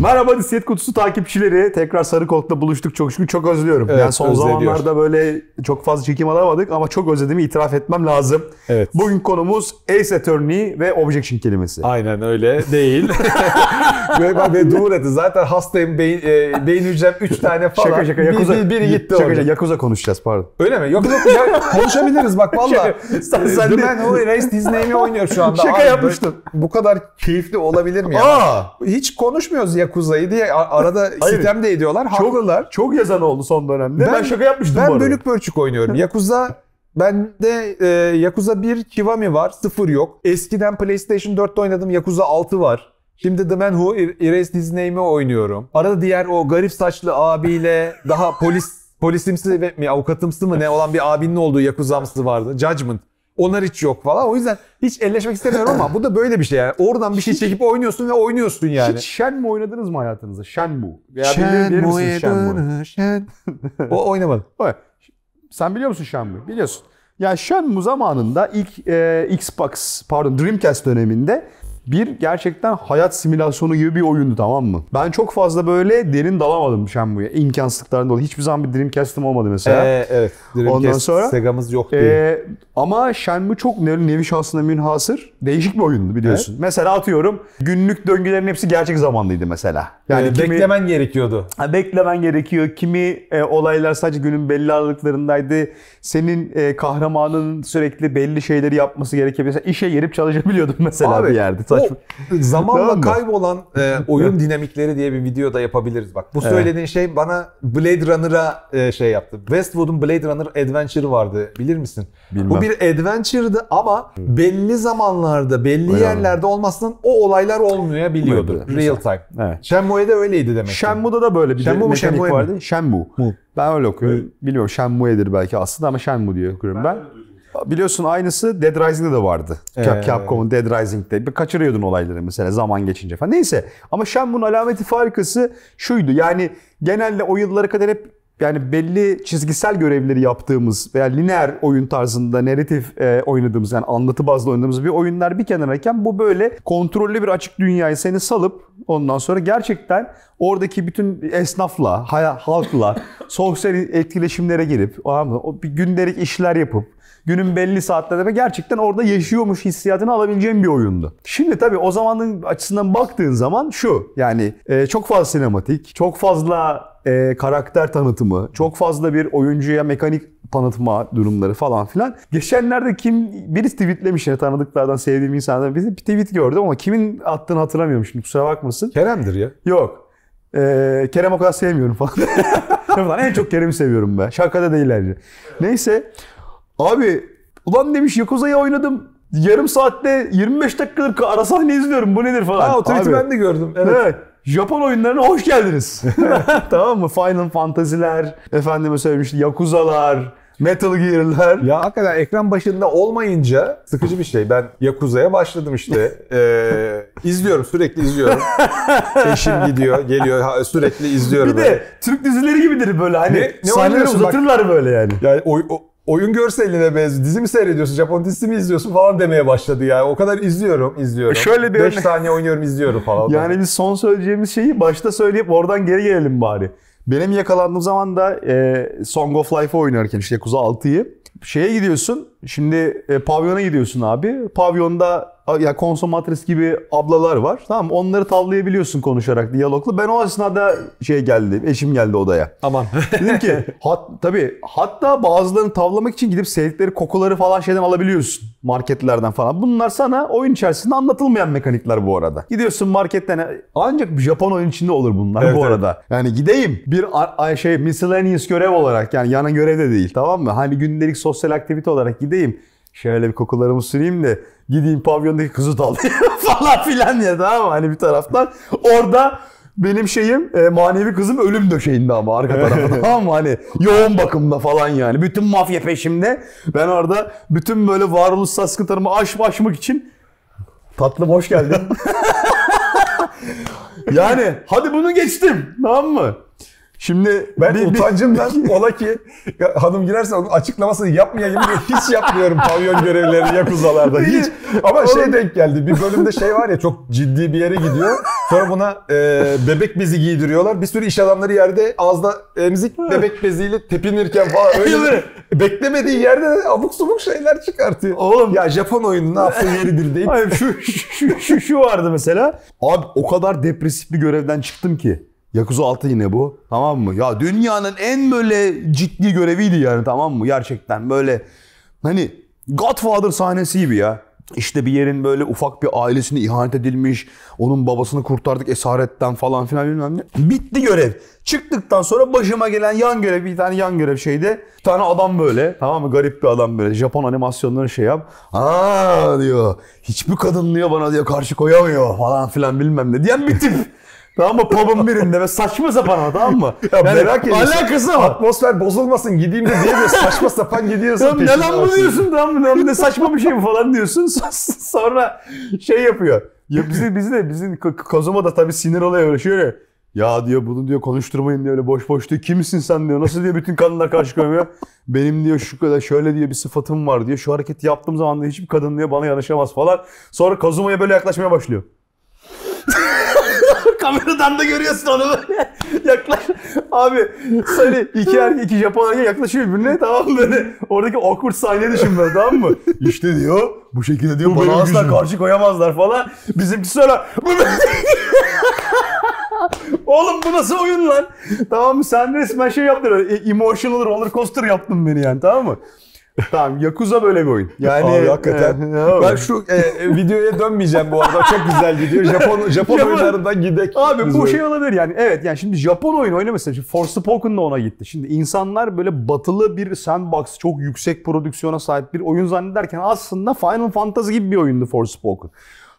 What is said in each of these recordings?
Merhaba Disiyet Kutusu takipçileri. Tekrar Sarı Koltuk'ta buluştuk çok şükür. Çok özlüyorum. Evet, yani son özleniyor. zamanlarda böyle çok fazla çekim alamadık ama çok özlediğimi itiraf etmem lazım. Evet. Bugün konumuz Ace Attorney ve Objection kelimesi. Aynen öyle değil. Böyle bak beni dur etti. Zaten hastayım beyin, e, beyin hücrem 3 tane falan. Şaka şaka Bir- Yakuza. bir- biri gitti şaka, orada. şaka, Yakuza konuşacağız pardon. Öyle mi? Yok yok ya konuşabiliriz bak valla. Sen- sen The de- Man Who Erased His Name'i oynuyor şu anda. Şaka Abi, yapmıştım. Bu kadar keyifli olabilir mi ya? Aa! Hiç konuşmuyoruz Yakuza'yı diye arada Hayır. sitem de ediyorlar. Haklılar. Çok yazan oldu son dönemde. Ben, şaka yapmıştım bu Ben bölük pörçük oynuyorum. Yakuza Bende e, Yakuza 1 Kiwami var. 0 yok. Eskiden PlayStation 4'te oynadım. Yakuza 6 var. Şimdi The Man Who Er- Erased His Name'i oynuyorum. Arada diğer o garip saçlı abiyle daha polis polisimsi ve mi avukatımsı mı ne olan bir abinin olduğu Yakuza'msı vardı. Judgment. Onlar hiç yok falan. O yüzden hiç elleşmek istemiyorum ama bu da böyle bir şey yani. Oradan bir şey çekip oynuyorsun ve oynuyorsun yani. Hiç Shenmue oynadınız mı hayatınızda? Shenmue. Veya bilir, bilir misiniz Shenmue? o oynamadım. Sen biliyor musun Shenmue? Biliyorsun. Ya Shenmue zamanında ilk e, Xbox, pardon Dreamcast döneminde bir gerçekten hayat simülasyonu gibi bir oyundu tamam mı? Ben çok fazla böyle derin dalamadım Shenmue'ya. İmkansızlıklardan dolayı. Hiçbir zaman bir Dreamcast'ım olmadı mesela. Ee, evet. Dreamcast, Ondan sonra- Sega'mız yok diye. Ee, ama Shenmue çok nevi, nevi şahsına münhasır. Değişik bir oyundu biliyorsun. Mesela atıyorum günlük döngülerin hepsi gerçek zamanlıydı mesela. Yani Ee, kimi- beklemen gerekiyordu. Ha, beklemen gerekiyor. Kimi e, olaylar sadece günün belli aralıklarındaydı. Senin e, kahramanın sürekli belli şeyleri yapması gerekiyor. Mesela işe girip çalışabiliyordun mesela Abi, bir yerde. Saçma. O zamanla Tamam kaybolan e, oyun dinamikleri diye bir video da yapabiliriz. Bak bu Evet. söylediğin şey bana Blade Runner'a e, şey yaptı. Westwood'un Blade Runner Adventure vardı. Bilir misin? Bilmem. Bu bir adventure'dı ama belli zamanlarda, belli Öyle yerlerde olmasından o olaylar olmayabiliyordu. Real time. Evet. Shenmue'de öyleydi demek. ki. Shenmue'da da böyle bir Shenmue mu, mekanik Shenmue mi? vardı. Shenmue. Mu. Ben öyle okuyorum. Bilmiyorum Shenmue'dir belki aslında ama Shenmue diye okuyorum ben. Biliyorsun aynısı Dead Rising'de de vardı. Ee. Capcom'un Dead Rising'de. Bir kaçırıyordun olayları mesela zaman geçince falan. Neyse ama Shenmue'nun alameti farikası şuydu. Yani genelde o yıllara kadar hep yani belli çizgisel görevleri yaptığımız veya lineer oyun tarzında narratif e, oynadığımız yani anlatı bazlı oynadığımız bir oyunlar bir kenarayken bu böyle kontrollü bir açık dünyayı seni salıp ondan sonra gerçekten oradaki bütün esnafla, halkla sosyal etkileşimlere girip bir gündelik işler yapıp günün belli saatlerinde gerçekten orada yaşıyormuş hissiyatını alabileceğim bir oyundu. Şimdi tabii o zamanın açısından baktığın zaman şu yani e, çok fazla sinematik, çok fazla e, karakter tanıtımı, çok fazla bir oyuncuya mekanik tanıtma durumları falan filan. Geçenlerde kim birisi tweetlemiş ya tanıdıklardan sevdiğim insanlardan birisi bir tweet gördüm ama kimin attığını hatırlamıyorum şimdi kusura bakmasın. Kerem'dir ya. Yok. Ee, Kerem o kadar sevmiyorum falan. falan. en çok Kerem'i seviyorum ben. Şakada değil ayrıca. Neyse. Abi ulan demiş Yakuza'yı oynadım. Yarım saatte 25 dakikadır ara sahne izliyorum. Bu nedir falan. Ha o tweet'i ben de gördüm. Evet. Evet. Japon oyunlarına hoş geldiniz. tamam mı? Final Fantasy'ler, efendime söyleyeyim işte Yakuza'lar, Metal Gear'lar. Ya hakikaten ekran başında olmayınca sıkıcı bir şey. Ben Yakuza'ya başladım işte. Ee, izliyorum, sürekli izliyorum. Eşim gidiyor, geliyor, sürekli izliyorum. Bir böyle. de Türk dizileri gibidir böyle hani Ne- ne sahneleri oynuyorsun bak? uzatırlar böyle yani. Yani oy- o- oyun görseline benziyor. Dizi mi seyrediyorsun, Japon dizisi mi izliyorsun falan demeye başladı ya. O kadar izliyorum, izliyorum. E şöyle bir 5 örnek- saniye oynuyorum, izliyorum falan. Yani biz son söyleyeceğimiz şeyi başta söyleyip oradan geri gelelim bari. Benim yakalandığım zaman da e, Song of Life'ı oynarken işte Yakuza 6'yı şeye gidiyorsun. Şimdi e, pavyona gidiyorsun abi. Pavyonda ya konsomatris gibi ablalar var. Tamam? Onları tavlayabiliyorsun konuşarak diyaloglu. Ben o esnada şey geldi. Eşim geldi odaya. Aman. Dedim ki hat, tabii hatta bazılarını tavlamak için gidip sevdikleri kokuları falan şeyden alabiliyorsun. Marketlerden falan. Bunlar sana oyun içerisinde anlatılmayan mekanikler bu arada. Gidiyorsun marketten ancak Japon oyun içinde olur bunlar Evet, bu evet. arada. Yani gideyim bir şey miscellaneous görev olarak yani yana görev de değil tamam mı? Hani gündelik sosyal aktivite olarak gideyim. Şöyle bir kokularımı süreyim de gideyim pavyondaki kızı tavlayayım falan filan diye tamam mı? Hani bir taraftan orada benim şeyim e, manevi kızım ölüm döşeğinde ama arka tarafta tamam mı? Hani yoğun bakımda falan yani. Bütün mafya peşimde. Ben orada bütün böyle varoluşsal sıkıntılarımı aşıp aşmak için tatlım hoş geldin. yani hadi bunu geçtim tamam mı? Şimdi Ben bir- bir- utancımdan ola ki hanım girerse onun açıklamasını yapmayayım diye hiç yapmıyorum pavyon görevlerini Yakuza'larda hiç. Ama şey denk geldi bir bölümde şey var ya çok ciddi bir yere gidiyor. Sonra buna e, bebek bezi giydiriyorlar. Bir sürü iş adamları yerde ağızda emzik bebek beziyle tepinirken falan öyle beklemediği yerde de abuk subuk şeyler çıkartıyor. Oğlum Ya Japon oyunu ne yapsa yeridir deyip Hayır şu, şu, şu, şu vardı mesela. Abi o kadar depresif bir görevden çıktım ki. Yakuza 6 yine bu. Tamam mı? Ya dünyanın en böyle ciddi göreviydi yani tamam mı? Gerçekten böyle hani Godfather sahnesi gibi ya. İşte bir yerin böyle ufak bir ailesine ihanet edilmiş. Onun babasını kurtardık esaretten falan filan bilmem ne. Bitti görev. Çıktıktan sonra başıma gelen yan görev bir tane yan görev şeyde. Bir tane adam böyle tamam mı garip bir adam böyle Japon animasyonları şey yap. Aa diyor hiçbir kadın diyor bana diyor karşı koyamıyor falan filan bilmem ne diyen bir tip. Tamam mı? Pub'un birinde ve saçma sapan ama tamam mı? Ya merak ediyorsun. Alakası var. atmosfer bozulmasın gideyim de diye de saçma sapan gidiyorsun. Tamam ne lan bu diyorsun tamam mı? Lan Ne saçma bir şey mi falan diyorsun. Sonra şey yapıyor. Ya bizi bizi de bizim K- Kazuma da tabii sinir oluyor öyle şöyle. Ya diyor bunu diyor konuşturmayın diyor öyle boş boş diyor. Kimsin sen diyor. Nasıl diyor bütün kadınlar karşı koymuyor. Benim diyor şu kadar şöyle diyor bir sıfatım var diyor. Şu hareketi yaptığım zaman da hiçbir kadın diyor bana yanaşamaz falan. Sonra Kazuma'ya böyle yaklaşmaya başlıyor. Kameradan da görüyorsun onu böyle. Yaklaş. Abi hani iki erkek, iki Japon erkek yaklaşıyor birbirine tamam mı böyle. Oradaki awkward sahne düşün böyle tamam mı? İşte diyor bu şekilde diyor bana benim asla gücüm. karşı koyamazlar falan. Bizimki sonra bu Oğlum bu nasıl oyun lan? Tamam mı? Sen resmen şey yaptın. Emotional roller coaster yaptın beni yani tamam mı? Tamam Yakuza böyle bir oyun. Yani Abi hakikaten. ben Ben şu e, videoya dönmeyeceğim bu arada. Çok güzel gidiyor. Japon Japon Japon- oyunlarından gidek. Abi Biz bu böyle. şey olabilir yani. Evet yani şimdi Japon oyunu oynamışsın. Şimdi Forspoken da ona gitti. Şimdi insanlar böyle batılı bir sandbox, çok yüksek prodüksiyona sahip bir oyun zannederken aslında Final Fantasy gibi bir oyundu Forspoken.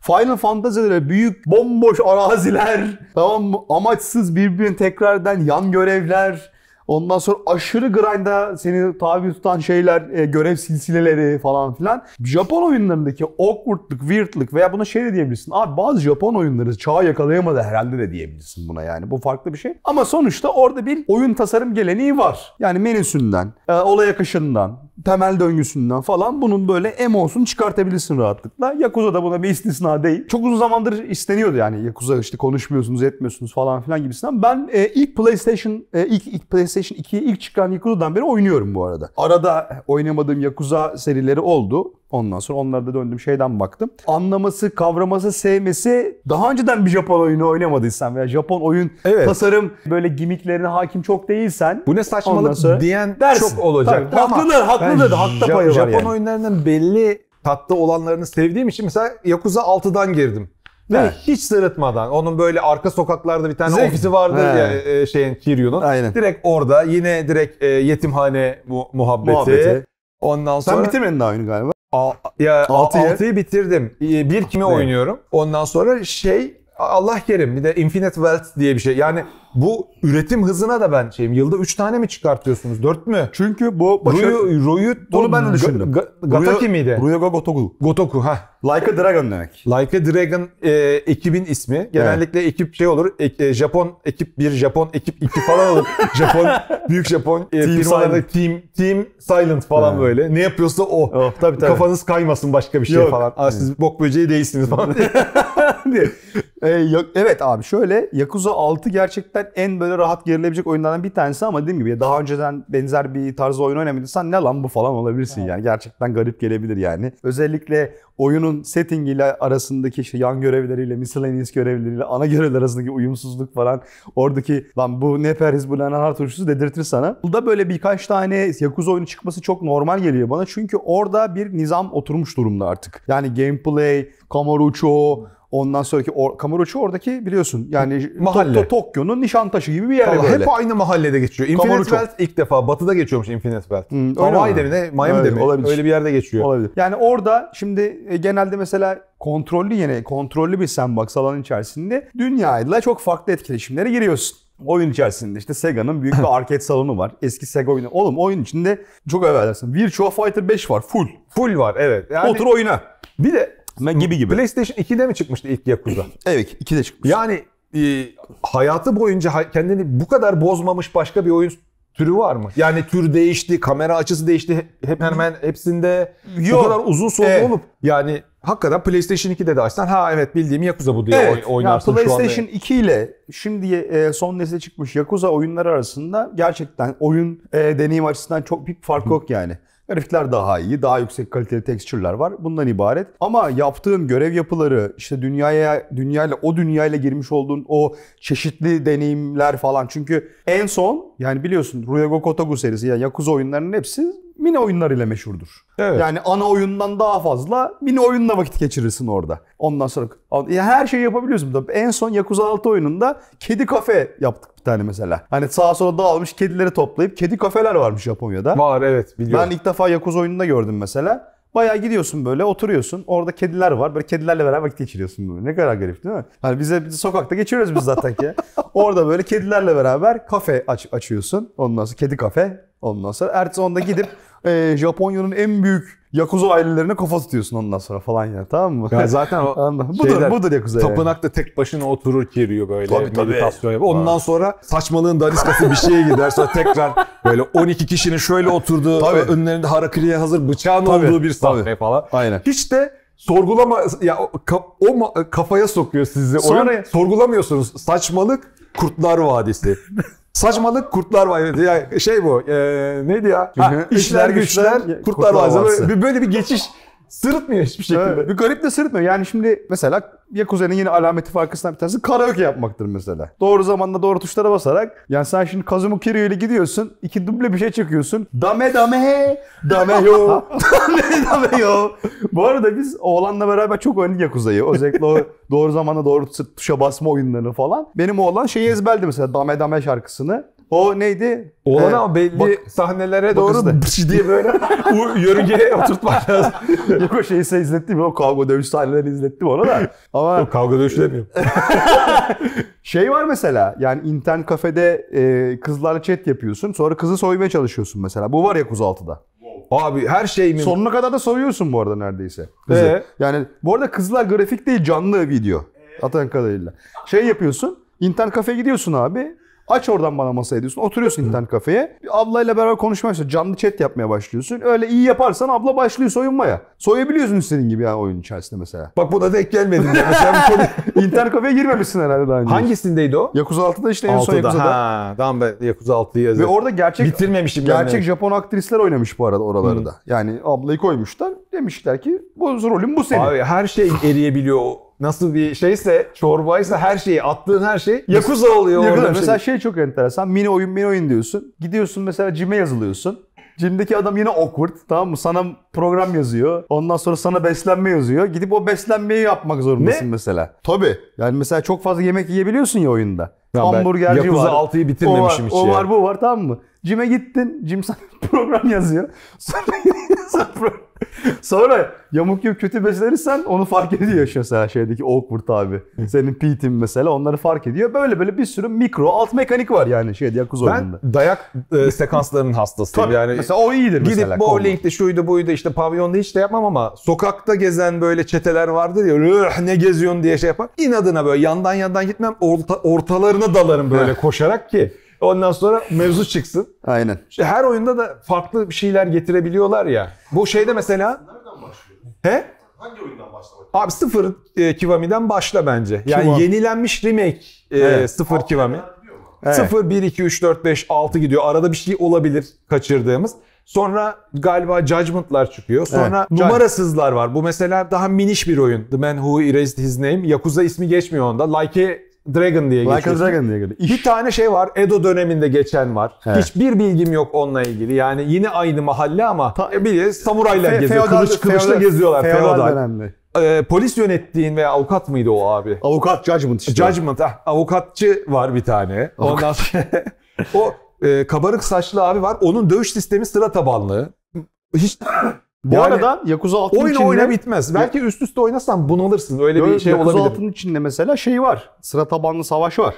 Final Fantasy'de büyük bomboş araziler, tamam mı? Amaçsız birbirini tekrardan yan görevler, Ondan sonra aşırı grind'a seni tabi tutan şeyler, e, görev silsileleri falan filan. Japon oyunlarındaki awkwardlık, weirdlık veya buna şey de diyebilirsin. Abi bazı Japon oyunları çağı yakalayamadı herhalde de diyebilirsin buna yani. Bu farklı bir şey. Ama sonuçta orada bir oyun tasarım geleneği var. Yani menüsünden, e, olay akışından, temel döngüsünden falan bunun böyle emosunu çıkartabilirsin rahatlıkla. Yakuza da buna bir istisna değil. Çok uzun zamandır isteniyordu yani Yakuza işte konuşmuyorsunuz, etmiyorsunuz falan filan gibisinden. Ben e, ilk PlayStation e, ilk, ilk PlayStation 2'ye ilk çıkan Yakuza'dan beri oynuyorum bu arada. Arada oynamadığım Yakuza serileri oldu. Ondan sonra onlarda döndüm şeyden baktım. Anlaması, kavraması, sevmesi daha önceden bir Japon oyunu oynamadıysan veya Japon oyun Evet. tasarım böyle gimmicklerine hakim çok değilsen Bu ne saçmalık sonra diyen dersin. çok olacak. Tabii, haklıdır, haklıdır. ben Hakta Ja- payı var Japon yani. oyunlarının belli tatlı olanlarını sevdiğim için mesela Yakuza 6'dan girdim. Ve Evet. hiç sırıtmadan. Onun böyle arka sokaklarda bir tane Zevk. ofisi vardır He. ya e, şeyin Kiryu'nun. Aynen. Direkt orada yine direkt e, yetimhane mu- muhabbeti. Muhabbeti. Ondan Sen sonra bitirmedin daha oyunu galiba. A- ya Altıyı. 6'yı bitirdim. E, Bir kimi Evet. oynuyorum. Ondan sonra şey Allah kerim bir de Infinite Wealth diye bir şey. Yani bu üretim hızına da ben şeyim. Yılda 3 tane mi çıkartıyorsunuz? 4 mü? Çünkü bu başarı... Royu, Royu Bunu ben de düşündüm. Ga- Gataki miydi? Ryoga Gotoku. Gotoku ha. Like a Dragon demek. Like a Dragon e, ekibin ismi. Genellikle ekip şey olur. e, Japon ekip 1, Japon ekip 2 falan olur. Japon büyük Japon e, Team firmalarda Silent. team team silent falan Evet. böyle. Ne yapıyorsa o. Oh, tabii tabii. Kafanız kaymasın başka bir şey Yok. falan. Aa, siz bok böceği değilsiniz falan. Ee, ya- evet abi şöyle Yakuza 6 gerçekten en böyle rahat gerilebilecek oyunlardan bir tanesi ama dediğim gibi daha önceden benzer bir tarzda oyun oynamadıysan ne lan bu falan olabilirsin yani. Gerçekten garip gelebilir yani. Özellikle oyunun setting ile arasındaki işte yan görevleriyle, miscellaneous görevleriyle ana görevler arasındaki uyumsuzluk falan oradaki lan bu ne periz bu ne anar turşusu dedirtir sana. Burada böyle birkaç tane Yakuza oyunu çıkması çok normal geliyor bana çünkü orada bir nizam oturmuş durumda artık. Yani gameplay, Kamurocho, Ondan sonraki or, Kamurocho oradaki biliyorsun yani Mahalle. To- Tokyo'nun Nişantaşı gibi bir yer Vallahi böyle. hep aynı mahallede geçiyor. Infinite Kamurocho. Wealth ilk defa batıda geçiyormuş Infinite Wealth. Hmm, Hawaii'de mi? ne? Miami'de mi? olabilir. Öyle bir yerde geçiyor. Olabilir. Yani orada şimdi e, genelde mesela kontrollü yine kontrollü bir sandbox alanın içerisinde dünyayla çok farklı etkileşimlere giriyorsun. Oyun içerisinde işte Sega'nın büyük bir arcade salonu var. Eski Sega oyunu. Oğlum oyun içinde çok evveldersin. Virtua Fighter 5 var full. Full var evet. Yani Otur oyna. bir de gibi gibi. PlayStation 2'de mi çıkmıştı ilk Yakuza? Evet 2 de çıkmış. Yani e, hayatı boyunca kendini bu kadar bozmamış başka bir oyun türü var mı? Yani tür değişti, kamera açısı değişti. Hep hemen hepsinde Yok. o kadar uzun soluklu Evet. olup yani hakikaten PlayStation 2'de de açsan ha evet bildiğim Yakuza bu diye Evet. oy- oynarsın yani şu anda. PlayStation 2 ile şimdi e, son nesle çıkmış Yakuza oyunları arasında gerçekten oyun e, deneyim açısından çok bir fark yok yani. Grafikler daha iyi, daha yüksek kaliteli texture'lar var. Bundan ibaret. Ama yaptığın görev yapıları, işte dünyaya, dünyayla o dünyayla girmiş olduğun o çeşitli deneyimler falan. Çünkü en son yani biliyorsun Ryogo Kotogu serisi yani Yakuza oyunlarının hepsi mini oyunlar ile meşhurdur. Evet. Yani ana oyundan daha fazla mini oyunla vakit geçirirsin orada. Ondan sonra ya her şeyi yapabiliyorsun. Tabii En son Yakuza 6 oyununda kedi kafe yaptık bir tane mesela. Hani sağa sola dağılmış kedileri toplayıp kedi kafeler varmış Japonya'da. Var evet biliyorum. Ben ilk defa Yakuza oyununda gördüm mesela. Bayağı gidiyorsun böyle oturuyorsun. Orada kediler var. Böyle kedilerle beraber vakit geçiriyorsun böyle. Ne kadar garip değil mi? Hani bize biz sokakta geçiriyoruz biz zaten ki. Orada böyle kedilerle beraber kafe aç, açıyorsun. Ondan sonra kedi kafe. Ondan sonra ertesi onda gidip e, Japonya'nın en büyük Yakuza ailelerine kafa tutuyorsun ondan sonra falan ya tamam mı? Ya zaten o Anladım. Budur, şeyler, budur Yakuza yani. tapınakta tek başına oturur giriyor böyle Tabii, tabii. meditasyon yapıyor. Ondan sonra saçmalığın daniskası bir şeye gider. Sonra tekrar böyle 12 kişinin şöyle oturduğu, Tabii. önlerinde harakiriye hazır bıçağın Tabii, olduğu bir sahne tabii. falan. Aynen. Hiç de sorgulama ya o, o kafaya sokuyor sizi. Sonra- Oyun sorgulamıyorsunuz. Saçmalık Kurtlar Vadisi. Saçmalık Kurtlar Vadisi. Ya şey bu. e, neydi ya? Ha, işler güçler, Kurtlar. Vadisi. Böyle, böyle bir geçiş sırıtmıyor hiçbir şekilde. Evet, bir garip de sırıtmıyor. Yani şimdi mesela Yakuza'nın yine alameti farkından bir tanesi karaoke yapmaktır mesela. Doğru zamanda doğru tuşlara basarak. Yani sen şimdi Kazumu Kiryu ile gidiyorsun. iki duble bir şey çekiyorsun. Dame dame dame yo. dame dame yo. Bu arada biz oğlanla beraber çok oynadık Yakuza'yı. Özellikle o doğru zamanda doğru tuş- tuşa basma oyunlarını falan. Benim oğlan şeyi ezberledi mesela Dame dame şarkısını. O neydi? Oğlan Ee, ama belli bak- sahnelere doğru bıç diye böyle u- yörüngeye oturtman lazım. Yok o şeyi izlettim. O kavga dövüş sahnelerini izlettim ona da. Ama Kavga dövüşü demiyorum. Şey var mesela yani internet kafede e, kızlarla chat yapıyorsun. Sonra kızı soymaya çalışıyorsun mesela. Bu var ya Kuz 6'da. Abi her şey mi? Sonuna kadar da soyuyorsun bu arada neredeyse. Kızı. Ee? Yani bu arada kızlar grafik değil canlı video. Atan kadarıyla. Şey yapıyorsun. internet kafeye gidiyorsun abi. Aç oradan bana masaya diyorsun. Oturuyorsun internet kafeye. Bir ablayla beraber konuşmaya başlıyorsun. Canlı chat yapmaya başlıyorsun. Öyle iyi yaparsan abla başlıyor soyunmaya. Soyabiliyorsun istediğin gibi ya oyun içerisinde mesela. Bak buna denk gelmedim. Ya. Mesela bu konu... internet kafeye girmemişsin herhalde daha önce. Hangisindeydi o? Yakuza 6'da işte en son 6'da. Yakuza'da. Ha, tamam ben Yakuza 6'yı Ve yazıyorum. orada gerçek Bitirmemişim Gerçek de. Japon aktrisler oynamış bu arada oraları da. Yani ablayı koymuşlar. Demişler ki bu rolün bu senin. Abi her şey eriyebiliyor. Nasıl bir şeyse, çorbaysa her şeyi, attığın her şey Yakuza oluyor Yakında orada. mesela şey çok enteresan. Mini oyun mini oyun diyorsun. Gidiyorsun mesela Cim'e yazılıyorsun. Cim'deki adam yine awkward tamam mı? Sana program yazıyor. Ondan sonra sana beslenme yazıyor. Gidip o beslenmeyi yapmak zorundasın Ne? mesela. Tabii. Yani mesela çok fazla yemek yiyebiliyorsun ya oyunda. Ya ben Hamburgerci Yakuza var. 6'yı o bitirmemişim var, hiç o ya. var bu var tamam mı? Cim'e gittin. Cim sana program yazıyor. Sonra, sonra, sonra yamuk yumuk kötü beslenirsen onu fark ediyor mesela şeydeki awkward abi. Senin Pete'in mesela onları fark ediyor. Böyle böyle bir sürü mikro alt mekanik var yani şeyde Yakuza oyununda. Ben dayak e, sekanslarının hastasıyım. Tabii. Yani mesela o iyidir Gidip mesela. bowling'de şuydu buydu işte pavyonda hiç de yapmam ama sokakta gezen böyle çeteler vardır ya "Üh, ne geziyorsun diye şey yapar. İnadına böyle yandan yandan gitmem orta, ortalarına dalarım böyle koşarak ki ondan sonra mevzu çıksın. Aynen. İşte her oyunda da farklı bir şeyler getirebiliyorlar ya. Bu şeyde mesela Nereden başlıyor? he? Hangi oyundan başlamak? Abi sıfır e, Kiwami'den başla bence. Yani Kiwami. yenilenmiş remake e, Evet. sıfır Kiwami. Biliyor musun? Evet. 0, 1, 2, 3, 4, 5, 6 gidiyor. Arada bir şey olabilir kaçırdığımız. Sonra galiba Judgment'lar çıkıyor. Sonra Evet. numarasızlar var. Bu mesela daha miniş bir oyun. The Man Who Erased His Name. Yakuza ismi geçmiyor onda. Like Dragon diye Like a Dragon diye geliyor. Bir tane şey var. Edo döneminde geçen var. Evet. Hiçbir bilgim yok onunla ilgili. Yani yine aynı mahalle ama Ta- e, bir samuraylar Fe- geziyor. feodal- Kılıç, kılıçla feodal- geziyorlar. feodal Feodal. dönemde. Ee, polis yönettiğin veya avukat mıydı o abi? Avukat Judgment işte. Judgment. ah, avukatçı var bir tane. Ondan sonra o e, kabarık saçlı abi var. Onun dövüş sistemi sıra tabanlı. Hiç Bu Yani arada Yakuza 6'nın oyun içinde... oyna bitmez. Belki üst üste oynasan bunalırsın. Öyle bir şey Yakuza olabilir. 6'nın içinde mesela şey var. Sıra tabanlı savaş var.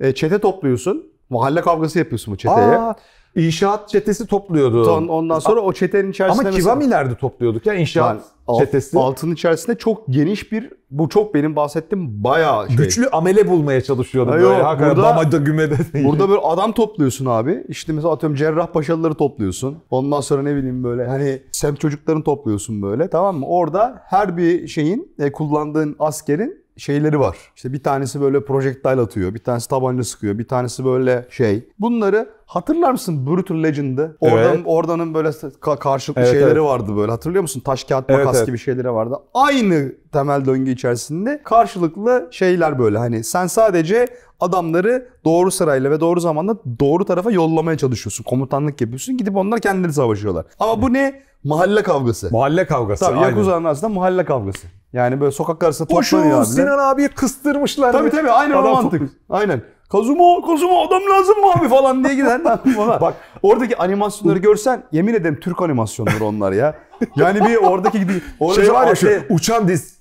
E, çete topluyorsun. Mahalle kavgası yapıyorsun bu çeteye. Aa, inşaat çetesi topluyordu. Ondan sonra o çetenin içerisinde Ama mesela- Kiwami'lerde topluyorduk ya inşaat Yani alt- çetesi. altının içerisinde çok geniş bir bu çok benim bahsettiğim bayağı şey. Güçlü amele bulmaya çalışıyordum Ha, böyle. Hakikaten burada- damada gümede. Burada böyle adam topluyorsun abi. İşte mesela atıyorum Cerrahpaşalıları topluyorsun. Ondan sonra ne bileyim böyle hani semt çocuklarını topluyorsun böyle tamam mı? Orada her bir şeyin e, kullandığın askerin şeyleri var. İşte bir tanesi böyle projektile atıyor, bir tanesi tabanca sıkıyor, bir tanesi böyle şey. Bunları hatırlar mısın Brutal Legend'ı? Oradan Evet. oradanın böyle ka- karşılıklı Evet, şeyleri evet. vardı böyle. Hatırlıyor musun? Taş kağıt Evet, makas evet. gibi şeyleri vardı. Aynı temel döngü içerisinde karşılıklı şeyler böyle. Hani sen sadece adamları doğru sırayla ve doğru zamanda doğru tarafa yollamaya çalışıyorsun. Komutanlık yapıyorsun. Gidip onlar kendileri savaşıyorlar. Ama bu ne? Mahalle kavgası. Mahalle kavgası. Tabii. Yakuza'nın aslında mahalle kavgası. Yani böyle sokak arasında toplanıyor abiler. Sinan abiyi kıstırmışlar. Tabii tabii aynen o Adam mantık. Aynen. Kazumo, Kazumo adam lazım mı abi falan diye giden bak oradaki animasyonları görsen yemin ederim Türk animasyonları onlar ya. Yani bir oradaki orada Şey var ya şu uçan diz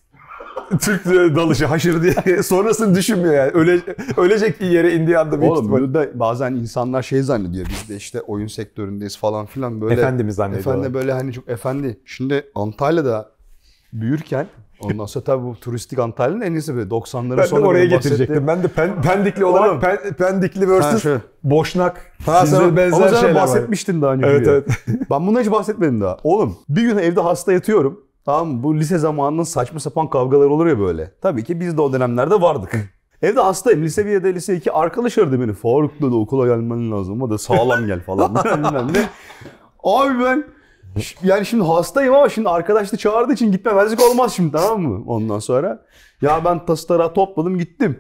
Türk dalışı haşır diye sonrasını düşünmüyor yani. Öle, ölecek yere indiği anda büyük Oğlum ihtimal. burada bazen insanlar şey zannediyor biz de işte oyun sektöründeyiz falan filan böyle. Efendimiz zannediyorlar. Efendi böyle hani çok efendi. Şimdi Antalya'da büyürken ondan sonra tabii bu turistik Antalya'nın en iyisi böyle 90'ların Ben de sonu oraya getirecektim. Ben de pen, Pendikli olarak Oğlum. pen, Pendikli vs. Boşnak. Ha, Sizce sen, benzer ama sen şeyler var. bahsetmiştin daha önce. Evet, evet. ben bundan hiç bahsetmedim daha. Oğlum bir gün evde hasta yatıyorum. Tamam mı? Bu lise zamanının saçma sapan kavgalar olur ya böyle. Tabii ki biz de o dönemlerde vardık. Evde hastayım. Lise 1 ya da lise 2 arkadaş aradı beni. Faruk dedi okula gelmen lazım. O da sağlam gel falan. Abi ben yani şimdi hastayım ama şimdi arkadaş da çağırdığı için gitmemezlik olmaz şimdi tamam mı? Ondan sonra ya ben tası topladım gittim.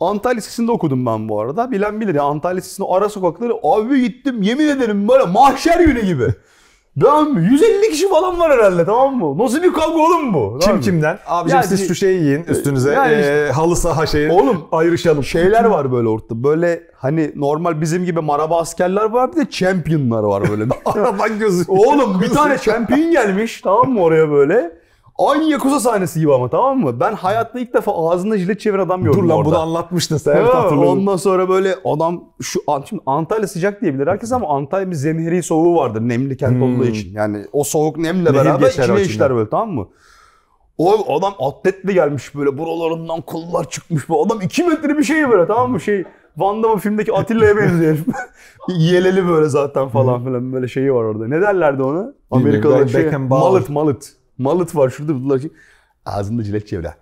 Antalya Lisesi'nde okudum ben bu arada. Bilen bilir ya Antalya Lisesi'nin ara sokakları abi gittim yemin ederim böyle mahşer günü gibi. Mı? 150 kişi falan var herhalde tamam mı? Nasıl bir kavga oğlum bu? Kim kimden? Abicim Yani- siz şu şeyi yiyin üstünüze. Yani işte- halı saha şeyi. Oğlum ayrışalım. şeyler var böyle ortada. Böyle hani normal bizim gibi maraba askerler var bir de championlar var böyle. Araban gözü. Oğlum bir tane champion gelmiş tamam mı oraya böyle. Aynı Yakuza sahnesi gibi ama tamam mı? Ben hayatta ilk defa ağzında jilet çeviren adam gördüm Dur lan orada. bunu anlatmıştın sen. Evet, ondan sonra böyle adam şu şimdi Antalya sıcak diyebilir herkes ama Antalya bir zemheri soğuğu vardır nemli kent olduğu için. Yani o soğuk nemle Nehir beraber içine işler böyle tamam mı? O adam atletle gelmiş böyle buralarından kıllar çıkmış bu adam 2 metre bir şey böyle tamam mı şey Van Damme filmdeki Atilla'ya benziyor. Yeleli böyle zaten falan filan böyle şeyi var orada. Ne derlerdi ona? Bilmiyorum, şey. Mallet mallet. Mallet var şurada bunlar şey. Ağzında jilet çevre.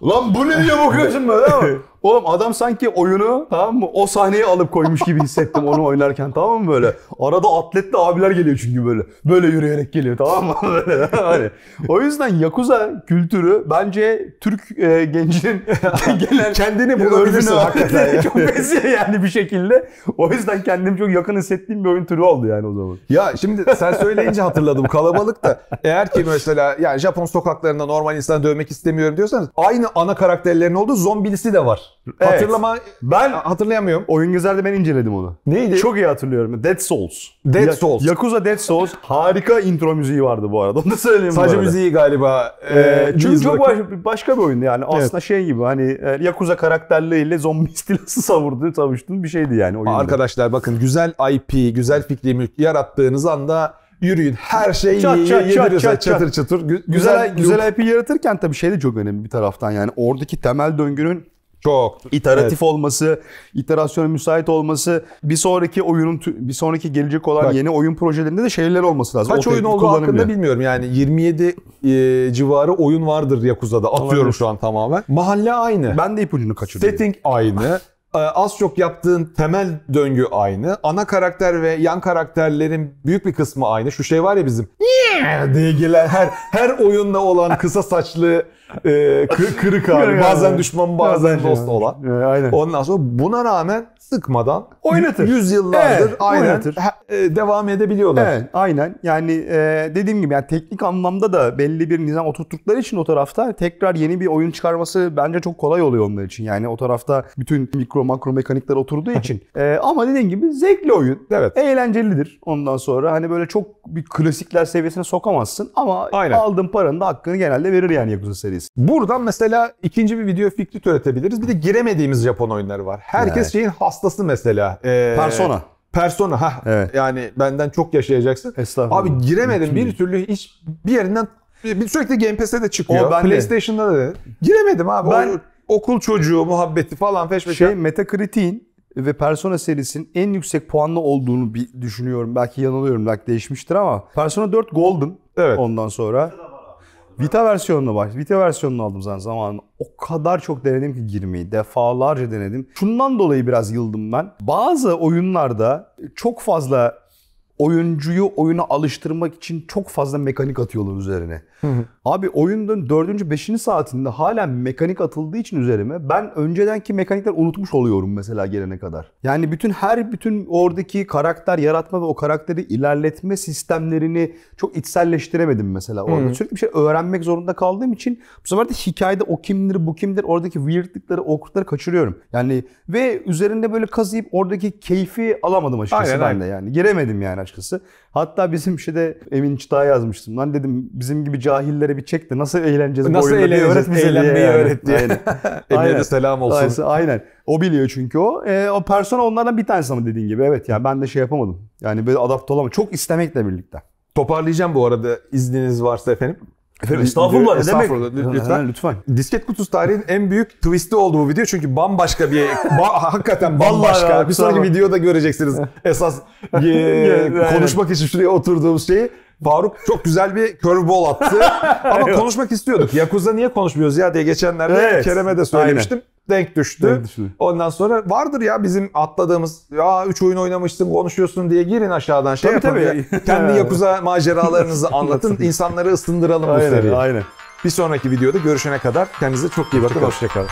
Ulan bu ne diye bakıyorsun böyle mi? Oğlum adam sanki oyunu tamam mı o sahneyi alıp koymuş gibi hissettim onu oynarken tamam mı böyle. Arada atletli abiler geliyor çünkü böyle. Böyle yürüyerek geliyor tamam mı? Böyle, hani. O yüzden Yakuza kültürü bence Türk e, gencinin genel Kendini bulabilirsin hakikaten ya. çok benziyor yani bir şekilde. O yüzden kendimi çok yakın hissettiğim bir oyun türü oldu yani o zaman. Ya şimdi sen söyleyince hatırladım kalabalık da eğer ki mesela yani Japon sokaklarında normal insan dövmek istemiyorum diyorsanız aynı ana karakterlerin olduğu zombilisi de var. Evet. Hatırlama Ben hatırlayamıyorum. oyun gezerde ben inceledim onu. Neydi? Çok iyi hatırlıyorum. Dead Souls. Dead Ya- Souls. Yakuza Dead Souls harika intro müziği vardı bu arada. Onu da söyleyeyim Sadece müziği galiba. Ee, Ee, çünkü çok baş- başka bir oyundu yani. Aslında şey gibi hani e, Yakuza karakterleriyle zombi istilası savurduğun, savuştuğun bir şeydi yani oyunda. Arkadaşlar bakın güzel IP, güzel fikri mülk yarattığınız anda yürüyün. Her şey Çat, çat, çat, çat, çat. çatır çatır. Gü- Güzel, güzel, loop. IP yaratırken tabii şey de çok önemli bir taraftan yani. Oradaki temel döngünün Çok. iteratif olması, iterasyona müsait olması, bir sonraki oyunun bir sonraki gelecek olan Bak. yeni oyun projelerinde de şeyler olması lazım. Kaç O oyun olduğu hakkında bilmiyorum. Yani 27 e, civarı oyun vardır Yakuza'da. Atıyorum Olabilir. şu an tamamen. Mahalle aynı. Ben de ipucunu kaçırdım. Setting aynı. Ee, Az çok yaptığın temel döngü aynı. Ana karakter ve yan karakterlerin büyük bir kısmı aynı. Şu şey var ya bizim diye gelen her her oyunda olan kısa saçlı e, kı- kırık abi. Bazen düşman bazen Bazen dost şey. olan. Aynen. Ondan sonra buna rağmen sıkmadan Oynatır. yüzyıllardır Evet, aynen oynatır. e, devam edebiliyorlar. Evet aynen yani e, dediğim gibi yani teknik anlamda da belli bir nizam oturttukları için o tarafta tekrar yeni bir oyun çıkarması bence çok kolay oluyor onlar için. Yani o tarafta bütün mikro makro mekanikler oturduğu için. E, ama dediğim gibi zevkli oyun. Evet. Eğlencelidir ondan sonra. Hani böyle çok bir klasikler seviyesine sokamazsın ama Aynen. aldığın paranın da hakkını genelde verir yani Yakuza serisi. Buradan mesela ikinci bir video fikri türetebiliriz. Bir de giremediğimiz Japon oyunları var. Herkes Evet. şeyin hastası mesela. Ee, Persona. Persona ha. Evet. Yani benden çok yaşayacaksın. Estağfurullah. Abi giremedim Mümkün bir değil. türlü hiç bir yerinden bir sürekli Game Pass'e de çıkıyor. O ben de. PlayStation'da da. Giremedim abi. Ben- O okul çocuğu muhabbeti falan feş. Şey Metacritic'in ve Persona serisinin en yüksek puanlı olduğunu bir düşünüyorum. Belki yanılıyorum, belki değişmiştir ama Persona 4 Golden Evet. ondan sonra. Vita versiyonuna baş. Vita versiyonunu aldım zaten zamanında. O kadar çok denedim ki girmeyi. Defalarca denedim. Şundan dolayı biraz yıldım ben. Bazı oyunlarda çok fazla oyuncuyu oyuna alıştırmak için çok fazla mekanik atıyorlar üzerine. Abi oyunun 4. 5. saatinde hala mekanik atıldığı için üzerime ben öncedenki mekanikler unutmuş oluyorum mesela gelene kadar. Yani bütün her bütün oradaki karakter yaratma ve o karakteri ilerletme sistemlerini çok içselleştiremedim mesela orada. Sürekli bir şey öğrenmek zorunda kaldığım için bu sefer de hikayede o kimdir bu kimdir oradaki weirdlikleri awkwardları kaçırıyorum. Yani ve üzerinde böyle kazıyıp oradaki keyfi alamadım açıkçası Aynen, ben de yani. Giremedim yani açıkçası. Hatta bizim şeyde Emin Çıtay'a yazmıştım. Lan dedim bizim gibi cahillere bir çek de nasıl eğleneceğiz bu Nasıl oyunda diye öğret bize diye Eğlenmeyi yani. öğret diye. Aynen. Emine de selam olsun. Aynen. Aynen. O biliyor çünkü o. Ee, o persona onlardan bir tanesi ama dediğin gibi. Evet yani ben de şey yapamadım. Yani böyle adapte olamadım. Çok istemekle birlikte. Toparlayacağım bu arada izniniz varsa efendim. Efendim estağfurullah ne demek? Lütfen. Ha, lütfen. Disket kutusu tarihin en büyük twist'i oldu bu video çünkü bambaşka bir ba- hakikaten bambaşka. ya, bir sonraki videoda göreceksiniz esas e, konuşmak için şuraya oturduğumuz şeyi. Faruk çok güzel bir curveball attı ama konuşmak istiyorduk. Yakuza niye konuşmuyoruz ya diye geçenlerde Evet. Kerem'e de söylemiştim. Denk düştü. Denk düştü. Ondan sonra vardır ya bizim atladığımız ya 3 oyun oynamışsın konuşuyorsun diye girin aşağıdan şey Tabii, yapın. tabii. ya. Kendi Yakuza maceralarınızı anlatın. insanları ısındıralım bu Aynen, seriyi. aynen. Bir sonraki videoda görüşene kadar kendinize çok iyi bakın. Hoşçakalın.